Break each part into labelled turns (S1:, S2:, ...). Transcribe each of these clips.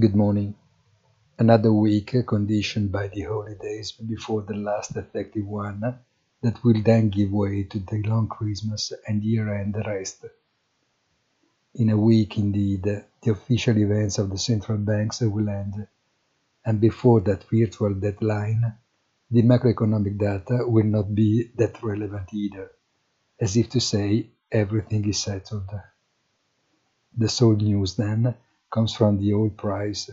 S1: Good morning. Another week conditioned by the holidays before the last effective one that will then give way to the long Christmas and year-end rest. In a week, indeed, the official events of the central banks will end, and before that virtual deadline, the macroeconomic data will not be that relevant either, as if to say everything is settled. The sole news, then, comes from the oil price.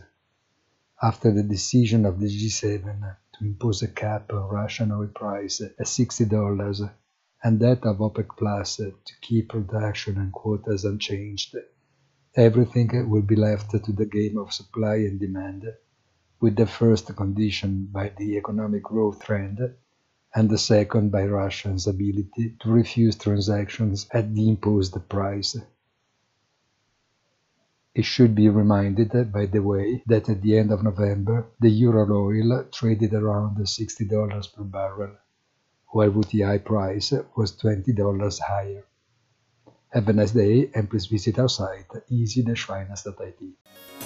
S1: After the decision of the G7 to impose a cap on Russian oil price at $60 and that of OPEC Plus to keep production and quotas unchanged, everything will be left to the game of supply and demand, with the first condition by the economic growth trend and the second by Russia's ability to refuse transactions at the imposed price. It should be reminded, by the way, that at the end of November, the Ural oil traded around $60 per barrel, while WTI price was $20 higher. Have a nice day and please visit our site easy-finance.it.